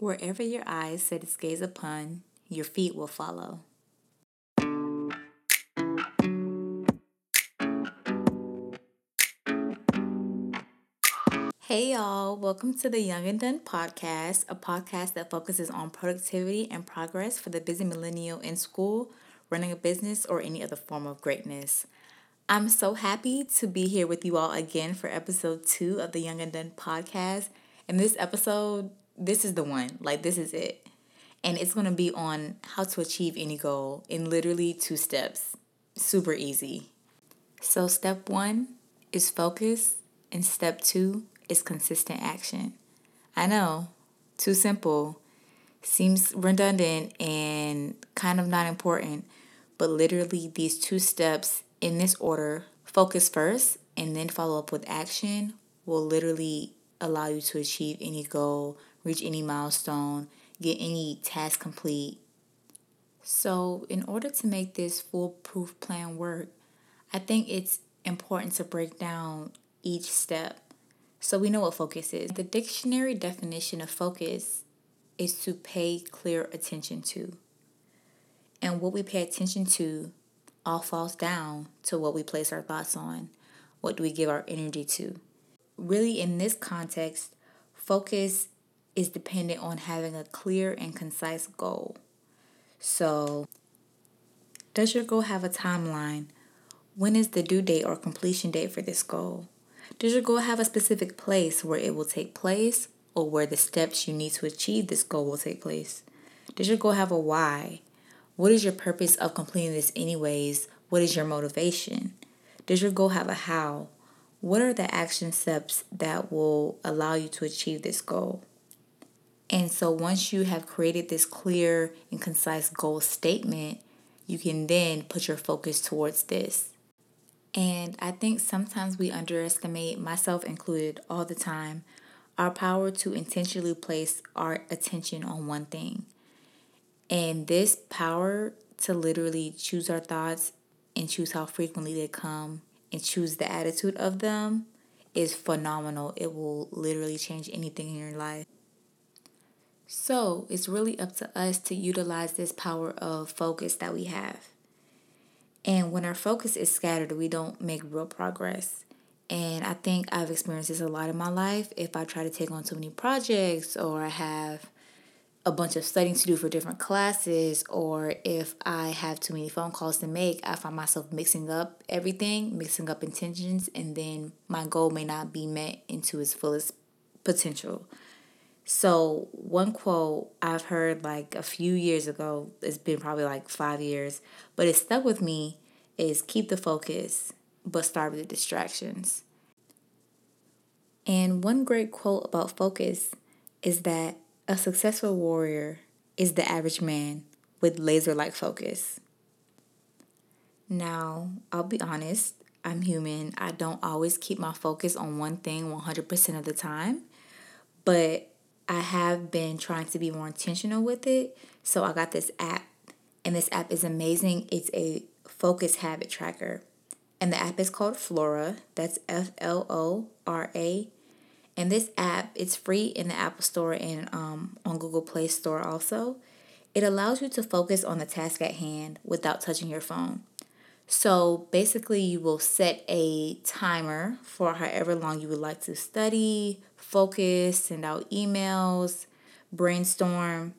Wherever your eyes set its gaze upon, your feet will follow. Hey y'all, welcome to the Young and Done podcast, a podcast that focuses on productivity and progress for the busy millennial in school, running a business, or any other form of greatness. I'm so happy to be here with you all again for episode two of the Young and Done podcast. And this episode, this is the one. Like, this is it. And it's going to be on how to achieve any goal in literally two steps. Super easy. So, step one is focus, and step two is consistent action. I know, too simple, seems redundant and kind of not important, but literally these two steps in this order focus first and then follow up with action will literally allow you to achieve any goal, reach any milestone, get any task complete. So, in order to make this foolproof plan work, I think it's important to break down each step so we know what focus is. The dictionary definition of focus is to pay clear attention to. And what we pay attention to all falls down to what we place our thoughts on. What do we give our energy to? Really, in this context, focus is dependent on having a clear and concise goal. So, does your goal have a timeline? When is the due date or completion date for this goal? Does your goal have a specific place where it will take place or where the steps you need to achieve this goal will take place? Does your goal have a why? What is your purpose of completing this, anyways? What is your motivation? Does your goal have a how? What are the action steps that will allow you to achieve this goal? And so, once you have created this clear and concise goal statement, you can then put your focus towards this. And I think sometimes we underestimate, myself included, all the time, our power to intentionally place our attention on one thing. And this power to literally choose our thoughts and choose how frequently they come and choose the attitude of them is phenomenal. It will literally change anything in your life. So it's really up to us to utilize this power of focus that we have. And when our focus is scattered, we don't make real progress. And I think I've experienced this a lot in my life. If I try to take on too many projects or I have a bunch of studying to do for different classes, or if I have too many phone calls to make, I find myself mixing up everything, mixing up intentions, and then my goal may not be met into its fullest potential. So, one quote I've heard like a few years ago, it's been probably like five years, but it stuck with me is keep the focus, but start with the distractions. And one great quote about focus is that a successful warrior is the average man with laser like focus. Now, I'll be honest, I'm human. I don't always keep my focus on one thing 100% of the time, but have been trying to be more intentional with it. So I got this app, and this app is amazing. It's a focus habit tracker. And the app is called Flora. That's F L O R A. And this app, it's free in the Apple Store and um, on Google Play Store also. It allows you to focus on the task at hand without touching your phone. So basically, you will set a timer for however long you would like to study, focus, send out emails, brainstorm,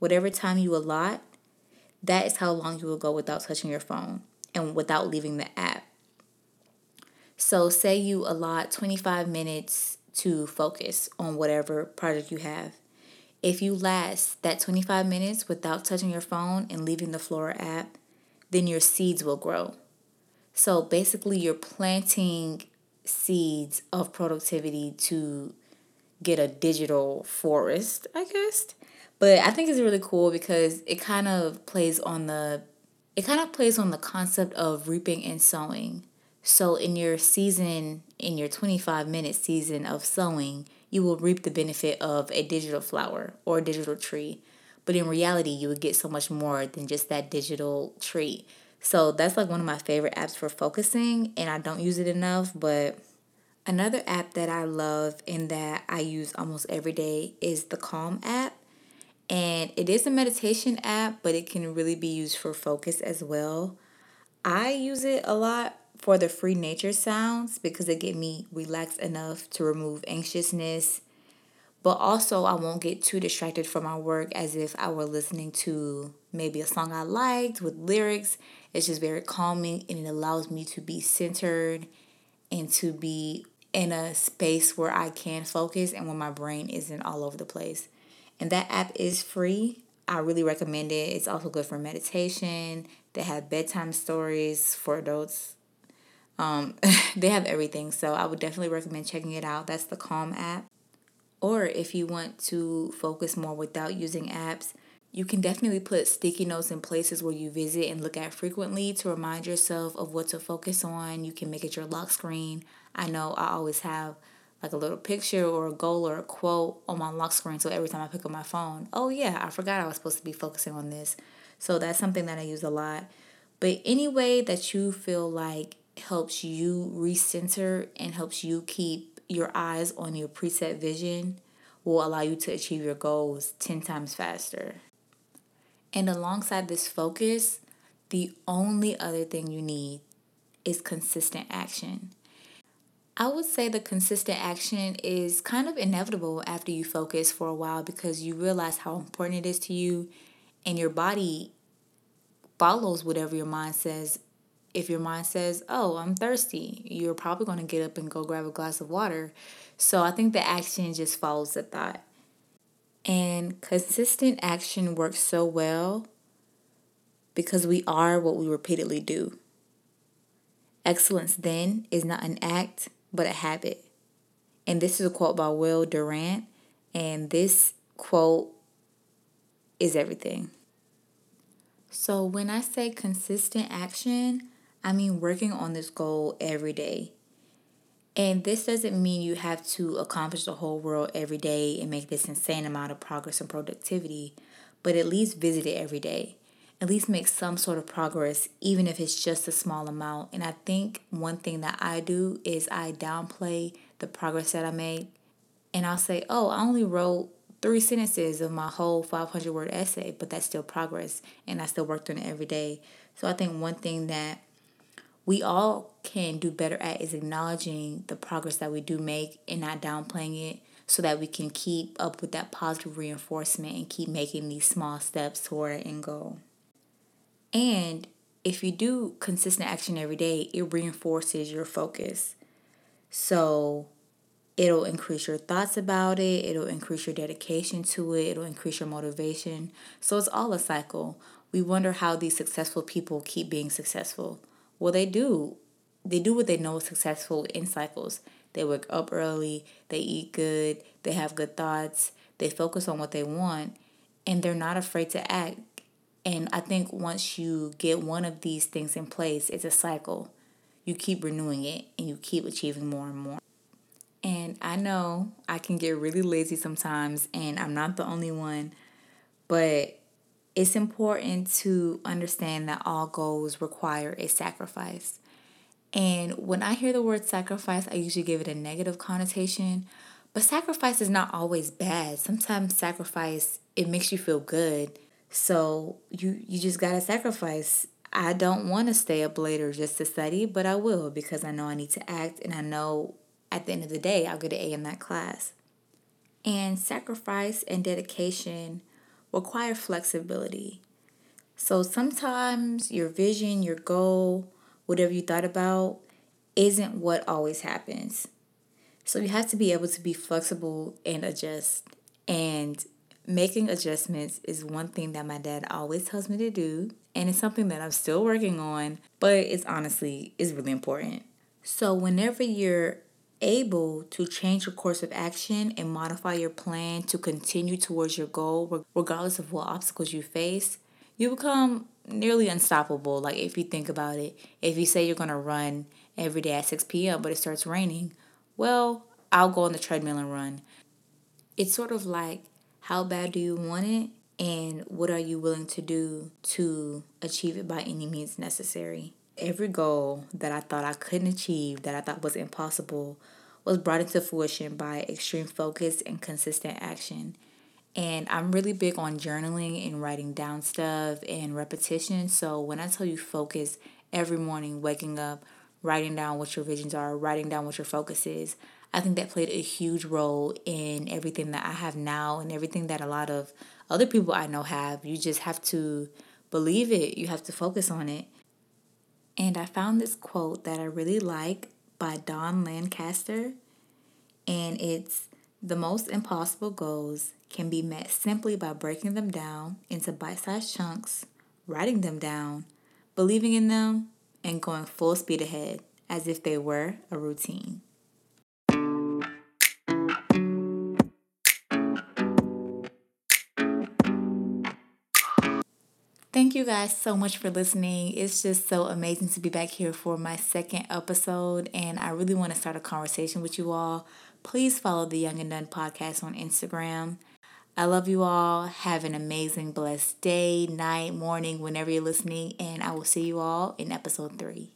whatever time you allot. That is how long you will go without touching your phone and without leaving the app. So, say you allot 25 minutes to focus on whatever project you have. If you last that 25 minutes without touching your phone and leaving the Flora app, then your seeds will grow. So basically, you're planting seeds of productivity to get a digital forest, I guess. But I think it's really cool because it kind of plays on the it kind of plays on the concept of reaping and sowing. So in your season, in your 25 minute season of sowing, you will reap the benefit of a digital flower or a digital tree. But in reality, you would get so much more than just that digital treat. So that's like one of my favorite apps for focusing, and I don't use it enough. But another app that I love and that I use almost every day is the Calm app. And it is a meditation app, but it can really be used for focus as well. I use it a lot for the free nature sounds because they get me relaxed enough to remove anxiousness. But also, I won't get too distracted from my work as if I were listening to maybe a song I liked with lyrics. It's just very calming and it allows me to be centered and to be in a space where I can focus and when my brain isn't all over the place. And that app is free. I really recommend it. It's also good for meditation. They have bedtime stories for adults. Um, they have everything. So I would definitely recommend checking it out. That's the Calm app. Or if you want to focus more without using apps, you can definitely put sticky notes in places where you visit and look at frequently to remind yourself of what to focus on. You can make it your lock screen. I know I always have like a little picture or a goal or a quote on my lock screen so every time I pick up my phone, oh yeah, I forgot I was supposed to be focusing on this. So that's something that I use a lot. But any way that you feel like helps you recenter and helps you keep your eyes on your preset vision will allow you to achieve your goals 10 times faster. And alongside this focus, the only other thing you need is consistent action. I would say the consistent action is kind of inevitable after you focus for a while because you realize how important it is to you and your body follows whatever your mind says. If your mind says, Oh, I'm thirsty, you're probably going to get up and go grab a glass of water. So I think the action just follows the thought. And consistent action works so well because we are what we repeatedly do. Excellence then is not an act, but a habit. And this is a quote by Will Durant. And this quote is everything. So when I say consistent action, I mean working on this goal every day. And this doesn't mean you have to accomplish the whole world every day and make this insane amount of progress and productivity, but at least visit it every day. At least make some sort of progress, even if it's just a small amount. And I think one thing that I do is I downplay the progress that I make. And I'll say, oh, I only wrote three sentences of my whole 500 word essay, but that's still progress. And I still worked on it every day. So I think one thing that we all can do better at is acknowledging the progress that we do make and not downplaying it so that we can keep up with that positive reinforcement and keep making these small steps toward our end goal. And if you do consistent action every day, it reinforces your focus. So it'll increase your thoughts about it, it'll increase your dedication to it, it'll increase your motivation. So it's all a cycle. We wonder how these successful people keep being successful. Well, they do. They do what they know is successful in cycles. They wake up early, they eat good, they have good thoughts, they focus on what they want, and they're not afraid to act. And I think once you get one of these things in place, it's a cycle. You keep renewing it and you keep achieving more and more. And I know I can get really lazy sometimes, and I'm not the only one, but it's important to understand that all goals require a sacrifice. And when I hear the word sacrifice, I usually give it a negative connotation. But sacrifice is not always bad. Sometimes sacrifice it makes you feel good. So you you just got to sacrifice. I don't want to stay up later just to study, but I will because I know I need to act and I know at the end of the day I'll get an A in that class. And sacrifice and dedication require flexibility. So sometimes your vision, your goal, whatever you thought about, isn't what always happens. So you have to be able to be flexible and adjust. And making adjustments is one thing that my dad always tells me to do. And it's something that I'm still working on, but it's honestly is really important. So whenever you're able to change your course of action and modify your plan to continue towards your goal, regardless of what obstacles you face, you become nearly unstoppable. Like, if you think about it, if you say you're going to run every day at 6 p.m., but it starts raining, well, I'll go on the treadmill and run. It's sort of like, how bad do you want it? And what are you willing to do to achieve it by any means necessary? Every goal that I thought I couldn't achieve, that I thought was impossible, was brought into fruition by extreme focus and consistent action. And I'm really big on journaling and writing down stuff and repetition. So when I tell you focus every morning, waking up, writing down what your visions are, writing down what your focus is, I think that played a huge role in everything that I have now and everything that a lot of other people I know have. You just have to believe it, you have to focus on it. And I found this quote that I really like by Don Lancaster, and it's the most impossible goals can be met simply by breaking them down into bite sized chunks, writing them down, believing in them, and going full speed ahead as if they were a routine. Thank you guys so much for listening. It's just so amazing to be back here for my second episode, and I really want to start a conversation with you all. Please follow the Young and Done podcast on Instagram. I love you all. Have an amazing, blessed day, night, morning, whenever you're listening, and I will see you all in episode three.